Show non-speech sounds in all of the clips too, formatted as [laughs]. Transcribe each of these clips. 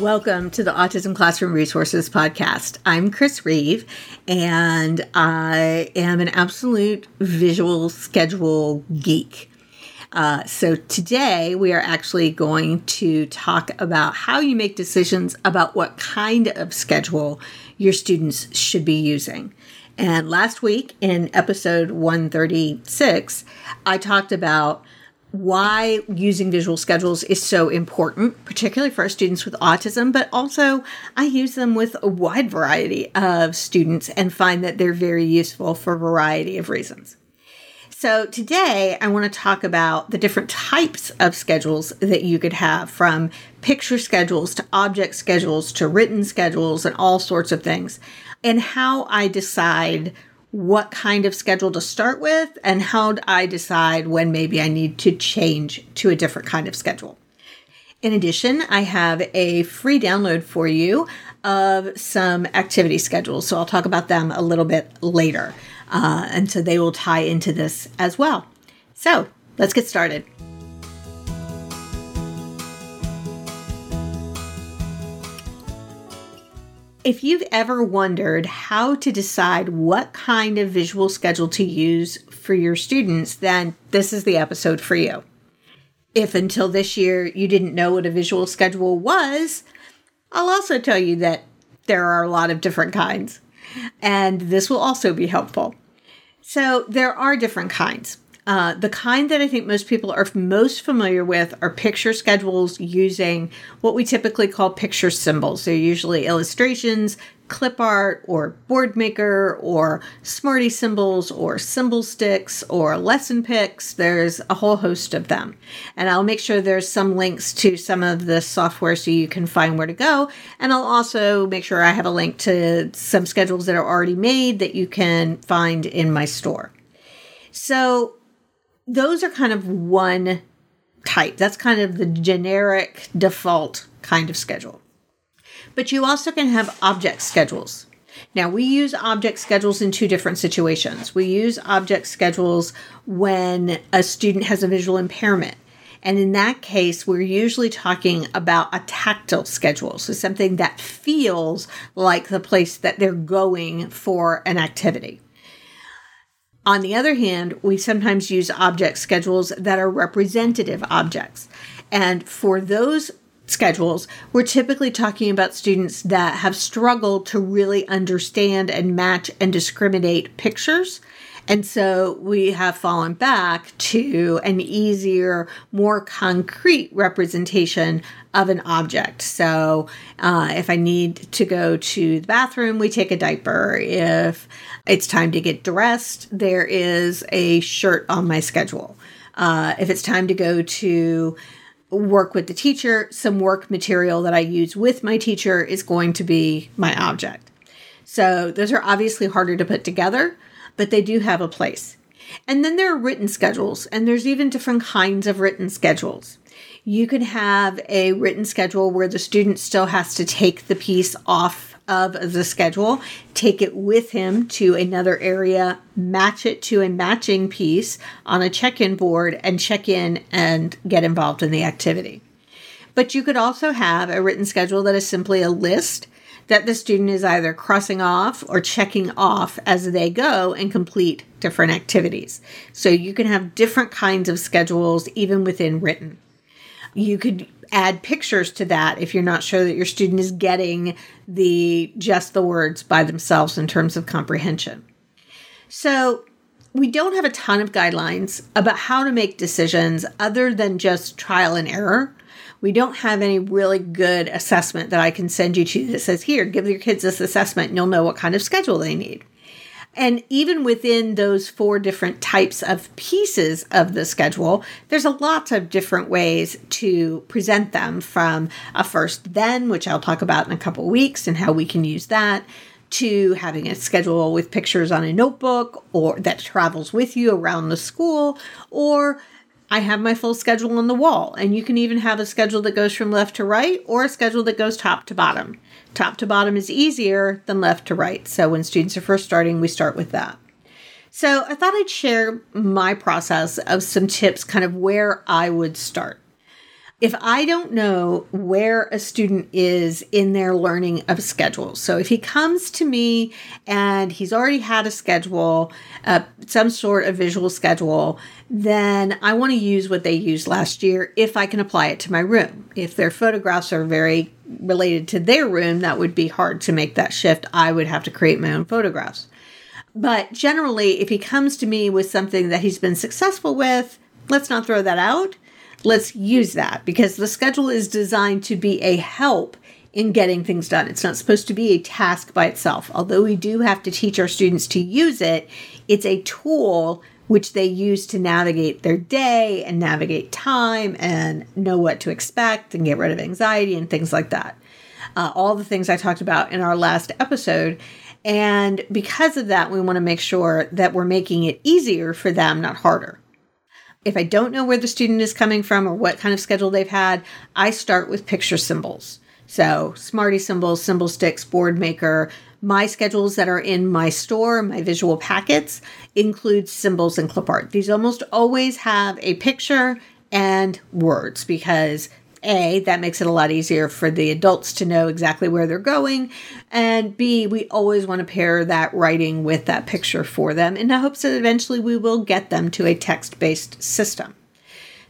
Welcome to the Autism Classroom Resources Podcast. I'm Chris Reeve, and I am an absolute visual schedule geek. Uh, so today we are actually going to talk about how you make decisions about what kind of schedule your students should be using. And last week in episode 136, I talked about why using visual schedules is so important, particularly for students with autism, but also I use them with a wide variety of students and find that they're very useful for a variety of reasons. So, today I want to talk about the different types of schedules that you could have from picture schedules to object schedules to written schedules and all sorts of things, and how I decide what kind of schedule to start with and how I decide when maybe I need to change to a different kind of schedule. In addition, I have a free download for you of some activity schedules. So I'll talk about them a little bit later. Uh, and so they will tie into this as well. So let's get started. If you've ever wondered how to decide what kind of visual schedule to use for your students, then this is the episode for you. If until this year you didn't know what a visual schedule was, I'll also tell you that there are a lot of different kinds, and this will also be helpful. So, there are different kinds. Uh, the kind that I think most people are most familiar with are picture schedules using what we typically call picture symbols. They're usually illustrations, clip art, or Boardmaker, or Smarty symbols, or SymbolStix, or LessonPix. There's a whole host of them. And I'll make sure there's some links to some of the software so you can find where to go. And I'll also make sure I have a link to some schedules that are already made that you can find in my store. So, those are kind of one type. That's kind of the generic default kind of schedule. But you also can have object schedules. Now, we use object schedules in two different situations. We use object schedules when a student has a visual impairment. And in that case, we're usually talking about a tactile schedule. So something that feels like the place that they're going for an activity. On the other hand, we sometimes use object schedules that are representative objects. And for those schedules, we're typically talking about students that have struggled to really understand and match and discriminate pictures. And so we have fallen back to an easier, more concrete representation of an object. So uh, if I need to go to the bathroom, we take a diaper. If it's time to get dressed, there is a shirt on my schedule. Uh, if it's time to go to work with the teacher, some work material that I use with my teacher is going to be my object. So those are obviously harder to put together, but they do have a place. And then there are written schedules, and there's even different kinds of written schedules. You can have a written schedule where the student still has to take the piece off of the schedule, take it with him to another area, match it to a matching piece on a check in board, and check in and get involved in the activity. But you could also have a written schedule that is simply a list that the student is either crossing off or checking off as they go and complete different activities. So you can have different kinds of schedules even within written. You could add pictures to that if you're not sure that your student is getting the just the words by themselves in terms of comprehension. So, we don't have a ton of guidelines about how to make decisions other than just trial and error. We don't have any really good assessment that I can send you to that says, here, give your kids this assessment and you'll know what kind of schedule they need. And even within those four different types of pieces of the schedule, there's a lot of different ways to present them from a first then, which I'll talk about in a couple weeks and how we can use that, to having a schedule with pictures on a notebook or that travels with you around the school or I have my full schedule on the wall. And you can even have a schedule that goes from left to right or a schedule that goes top to bottom. Top to bottom is easier than left to right. So when students are first starting, we start with that. So I thought I'd share my process of some tips, kind of where I would start if I don't know where a student is in their learning of schedules, so if he comes to me and he's already had a schedule, uh, some sort of visual schedule, then I want to use what they used last year if I can apply it to my room. If their photographs are very related to their room, that would be hard to make that shift. I would have to create my own photographs. But generally, if he comes to me with something that he's been successful with, let's not throw that out let's use that because the schedule is designed to be a help in getting things done. It's not supposed to be a task by itself. Although we do have to teach our students to use it, it's a tool which they use to navigate their day and navigate time and know what to expect and get rid of anxiety and things like that. Uh, all the things I talked about in our last episode. And because of that, we want to make sure that we're making it easier for them, not harder. If I don't know where the student is coming from or what kind of schedule they've had, I start with picture symbols. So, Smarty symbols, SymbolStix, board maker. My schedules that are in my store, my visual packets, include symbols and clip art. These almost always have a picture and words because a, that makes it a lot easier for the adults to know exactly where they're going. And B, we always want to pair that writing with that picture for them in the hopes that eventually we will get them to a text based system.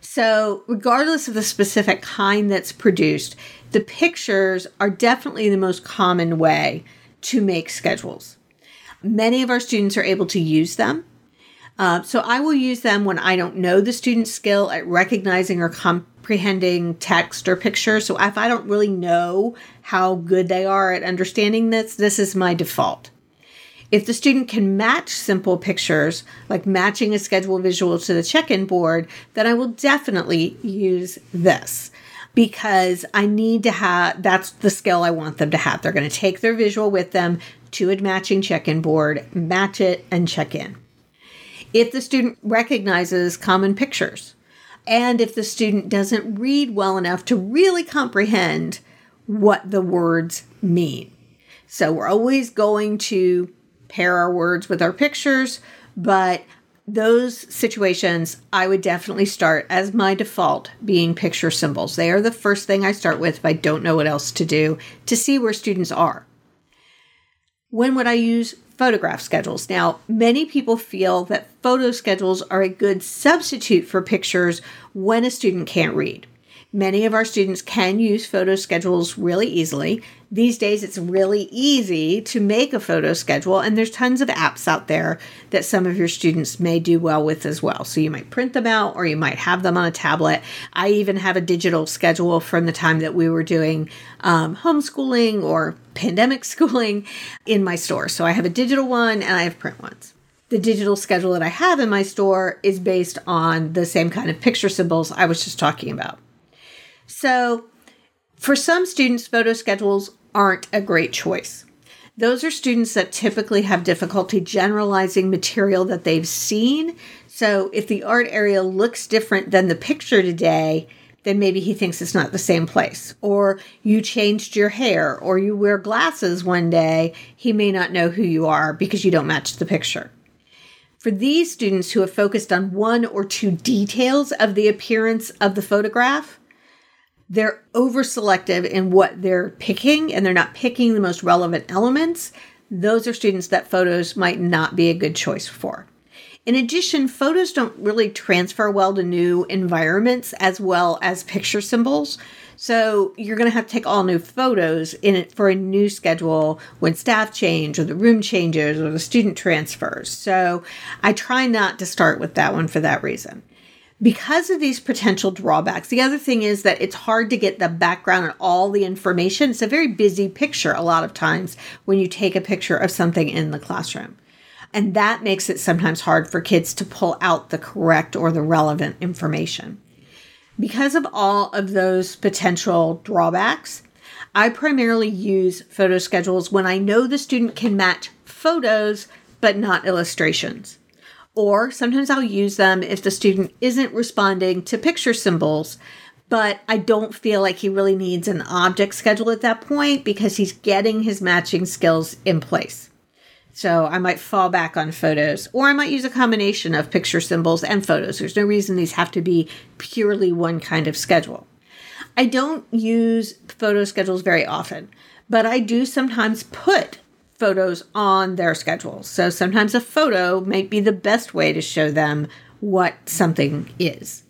So, regardless of the specific kind that's produced, the pictures are definitely the most common way to make schedules. Many of our students are able to use them. Uh, so I will use them when I don't know the student's skill at recognizing or comprehending text or picture. So if I don't really know how good they are at understanding this, this is my default. If the student can match simple pictures, like matching a schedule visual to the check in board, then I will definitely use this because I need to have that's the skill I want them to have. They're going to take their visual with them to a matching check in board, match it, and check in. If the student recognizes common pictures, and if the student doesn't read well enough to really comprehend what the words mean. So we're always going to pair our words with our pictures, but those situations I would definitely start as my default being picture symbols. They are the first thing I start with if I don't know what else to do to see where students are. When would I use photograph schedules. Now, many people feel that photo schedules are a good substitute for pictures when a student can't read. Many of our students can use photo schedules really easily. These days, it's really easy to make a photo schedule, and there's tons of apps out there that some of your students may do well with as well. So you might print them out or you might have them on a tablet. I even have a digital schedule from the time that we were doing um, homeschooling or pandemic [laughs] schooling in my store. So I have a digital one and I have print ones the digital schedule that I have in my store is based on the same kind of picture symbols I was just talking about. So, for some students, photo schedules aren't a great choice. Those are students that typically have difficulty generalizing material that they've seen. So, if the art area looks different than the picture today, then maybe he thinks it's not the same place. Or you changed your hair, or you wear glasses one day, he may not know who you are because you don't match the picture. For these students who have focused on one or two details of the appearance of the photograph, they're over selective in what they're picking and they're not picking the most relevant elements, those are students that photos might not be a good choice for. In addition, photos don't really transfer well to new environments as well as picture symbols. So you're going to have to take all new photos in it for a new schedule when staff change or the room changes or the student transfers. So I try not to start with that one for that reason because of these potential drawbacks, the other thing is that it's hard to get the background and all the information. It's a very busy picture a lot of times when you take a picture of something in the classroom. And that makes it sometimes hard for kids to pull out the correct or the relevant information. Because of all of those potential drawbacks, I primarily use photo schedules when I know the student can match photos but not illustrations. Or sometimes I'll use them if the student isn't responding to picture symbols, but I don't feel like he really needs an object schedule at that point because he's getting his matching skills in place. So I might fall back on photos, or I might use a combination of picture symbols and photos. There's no reason these have to be purely one kind of schedule. I don't use photo schedules very often, but I do sometimes put photos on their schedules. So sometimes a photo might be the best way to show them what something is.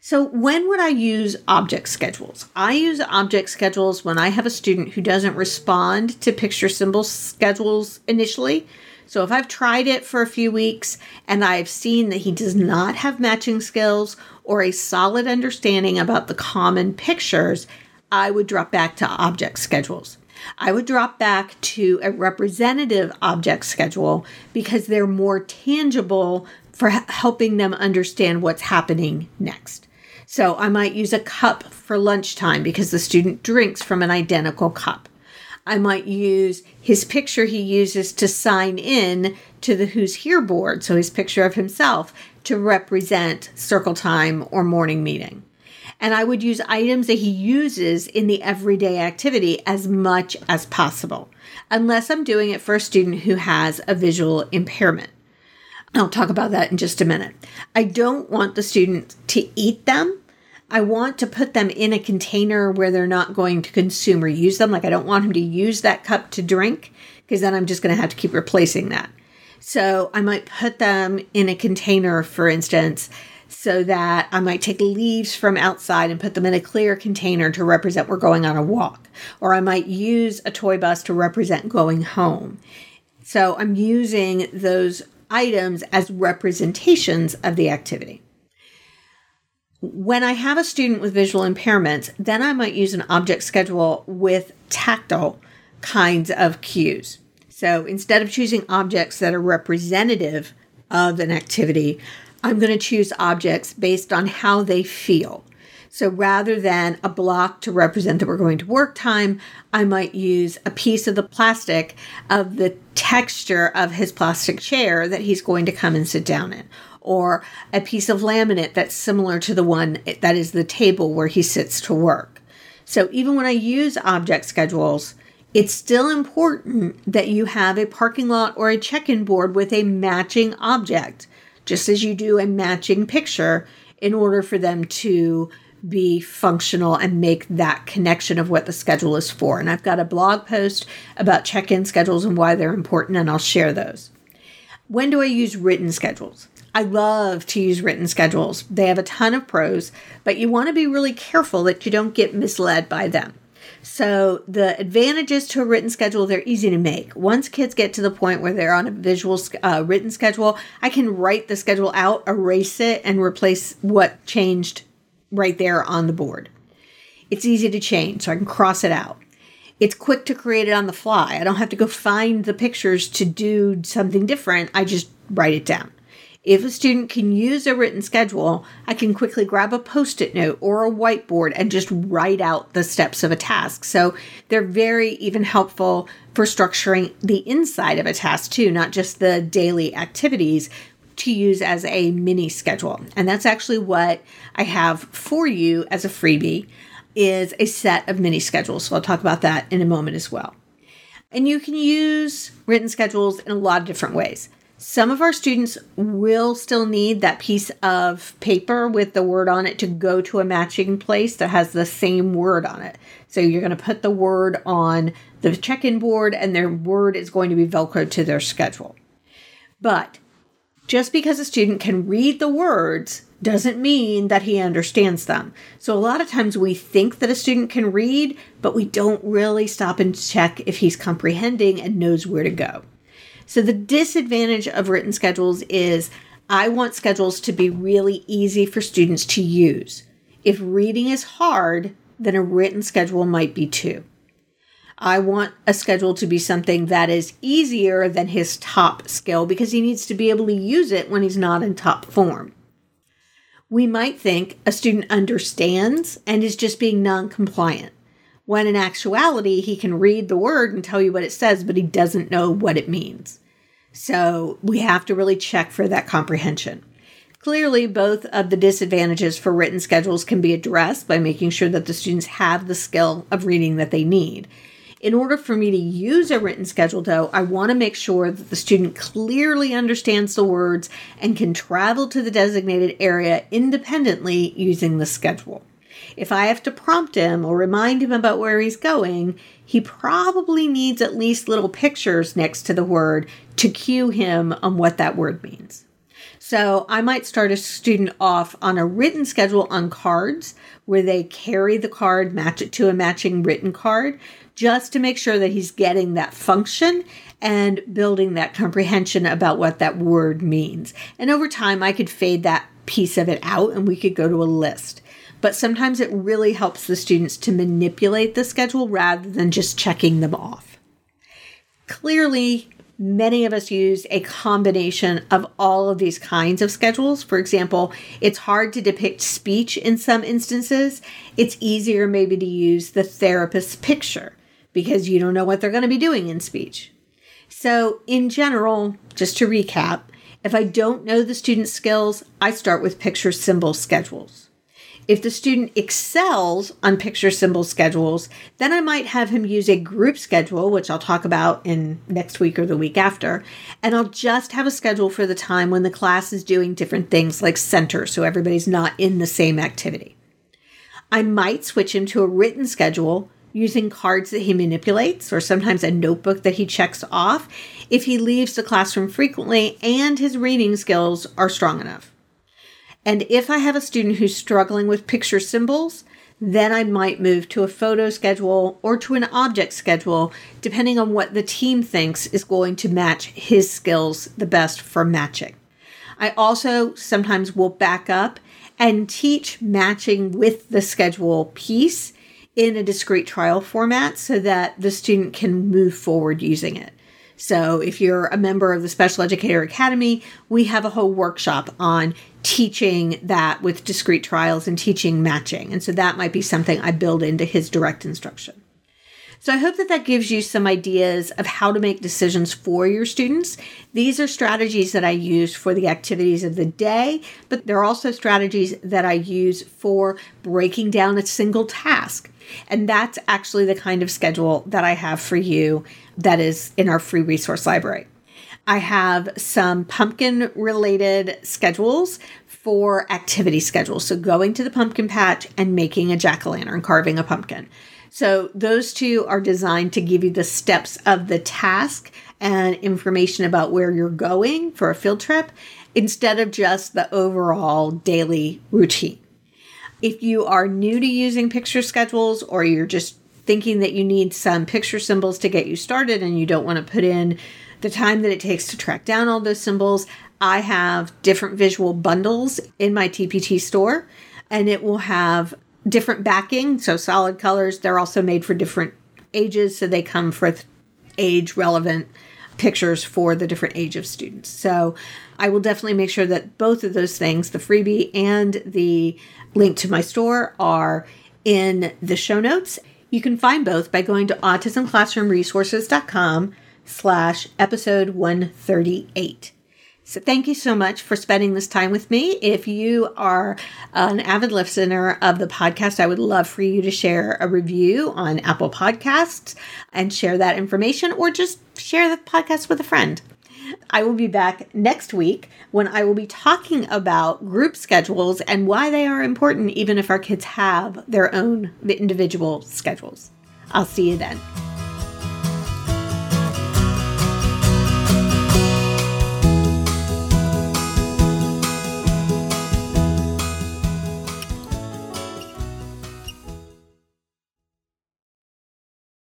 So, when would I use object schedules? I use object schedules when I have a student who doesn't respond to picture symbol schedules initially. So, if I've tried it for a few weeks and I've seen that he does not have matching skills or a solid understanding about the common pictures, I would drop back to object schedules. I would drop back to a representative object schedule because they're more tangible for helping them understand what's happening next. So I might use a cup for lunchtime because the student drinks from an identical cup. I might use his picture he uses to sign in to the Who's Here board, so his picture of himself, to represent circle time or morning meeting. And I would use items that he uses in the everyday activity as much as possible, unless I'm doing it for a student who has a visual impairment. I'll talk about that in just a minute. I don't want the student to eat them. I want to put them in a container where they're not going to consume or use them. Like, I don't want him to use that cup to drink because then I'm just going to have to keep replacing that. So, I might put them in a container, for instance, so that I might take leaves from outside and put them in a clear container to represent we're going on a walk. Or I might use a toy bus to represent going home. So, I'm using those items as representations of the activity. When I have a student with visual impairments, then I might use an object schedule with tactile kinds of cues. So instead of choosing objects that are representative of an activity, I'm going to choose objects based on how they feel. So rather than a block to represent that we're going to work time, I might use a piece of the plastic of the texture of his plastic chair that he's going to come and sit down in, or a piece of laminate that's similar to the one eh, that is the table where he sits to work. So even when I use object schedules, it's still important that you have a parking lot or a check in board with a matching object, just as you do a matching picture, in order for them to be functional and make that connection of what the schedule is for. And I've got a blog post about check in schedules and why they're important, and I'll share those. When do I use written schedules? I love to use written schedules. They have a ton of pros, but you want to be really careful that you don't get misled by them. So, the advantages to a written schedule, they're easy to make. Once kids get to the point where they're on a visual uh, written schedule, I can write the schedule out, erase it, and replace what changed right there on the board. It's easy to change, so I can cross it out. It's quick to create it on the fly. I don't have to go find the pictures to do something different. I just write it down. If a student can use a written schedule, I can quickly grab a post it note or a whiteboard and just write out the steps of a task. So they're very even helpful for structuring the inside of a task too, not just the daily activities, to use as a mini schedule. And that's actually what I have for you as a freebie is a set of mini schedules. So I'll talk about that in a moment as well. And you can use written schedules in a lot of different ways. Some of our students will still need that piece of paper with the word on it to go to a matching place that has the same word on it. So you're going to put the word on the check in board, and their word is going to be Velcroed to their schedule. But just because a student can read the words doesn't mean that he understands them. So, a lot of times we think that a student can read, but we don't really stop and check if he's comprehending and knows where to go. So, the disadvantage of written schedules is I want schedules to be really easy for students to use. If reading is hard, then a written schedule might be too. I want a schedule to be something that is easier than his top skill because he needs to be able to use it when he's not in top form. We might think a student understands and is just being non compliant, when in actuality, he can read the word and tell you what it says, but he doesn't know what it means. So we have to really check for that comprehension. Clearly, both of the disadvantages for written schedules can be addressed by making sure that the students have the skill of reading that they need. In order for me to use a written schedule, though, I want to make sure that the student clearly understands the words and can travel to the designated area independently using the schedule. If I have to prompt him or remind him about where he's going, he probably needs at least little pictures next to the word to cue him on what that word means. So I might start a student off on a written schedule on cards where they carry the card, match it to a matching written card, just to make sure that he's getting that function and building that comprehension about what that word means. And over time, I could fade that piece of it out and we could go to a list. But sometimes it really helps the students to manipulate the schedule rather than just checking them off. Clearly, many of us use a combination of all of these kinds of schedules. For example, it's hard to depict speech in some instances. It's easier maybe to use the therapist's picture because you don't know what they're going to be doing in speech. So, in general, just to recap, if I don't know the student's skills, I start with picture symbol schedules. If the student excels on picture symbol schedules, then I might have him use a group schedule, which I'll talk about in next week or the week after. And I'll just have a schedule for the time when the class is doing different things like center, so everybody's not in the same activity. I might switch him to a written schedule using cards that he manipulates or sometimes a notebook that he checks off if he leaves the classroom frequently and his reading skills are strong enough. And if I have a student who's struggling with picture symbols, then I might move to a photo schedule or to an object schedule, depending on what the team thinks is going to match his skills the best for matching. I also sometimes will back up and teach matching with the schedule piece in a discrete trial format so that the student can move forward using it. So, if you're a member of the Special Educator Academy, we have a whole workshop on teaching that with discrete trials and teaching matching. And so that might be something I build into his direct instruction. So I hope that that gives you some ideas of how to make decisions for your students. These are strategies that I use for the activities of the day, but there are also strategies that I use for breaking down a single task. And that's actually the kind of schedule that I have for you that is in our free resource library. I have some pumpkin related schedules for activity schedules. So going to the pumpkin patch and making a jack o' lantern, carving a pumpkin. So those two are designed to give you the steps of the task and information about where you're going for a field trip instead of just the overall daily routine. If you are new to using picture schedules or you're just thinking that you need some picture symbols to get you started and you don't want to put in the time that it takes to track down all those symbols, I have different visual bundles in my TPT store and it will have different backing, so solid colors. They're also made for different ages, so they come for age relevant pictures for the different age of students. So I will definitely make sure that both of those things, the freebie and the link to my store, are in the show notes. You can find both by going to autismclassroomresources.com slash episode 138. So thank you so much for spending this time with me. If you are an avid listener of the podcast, I would love for you to share a review on Apple Podcasts and share that information or just share the podcast with a friend. I will be back next week when I will be talking about group schedules and why they are important, even if our kids have their own individual schedules. I'll see you then.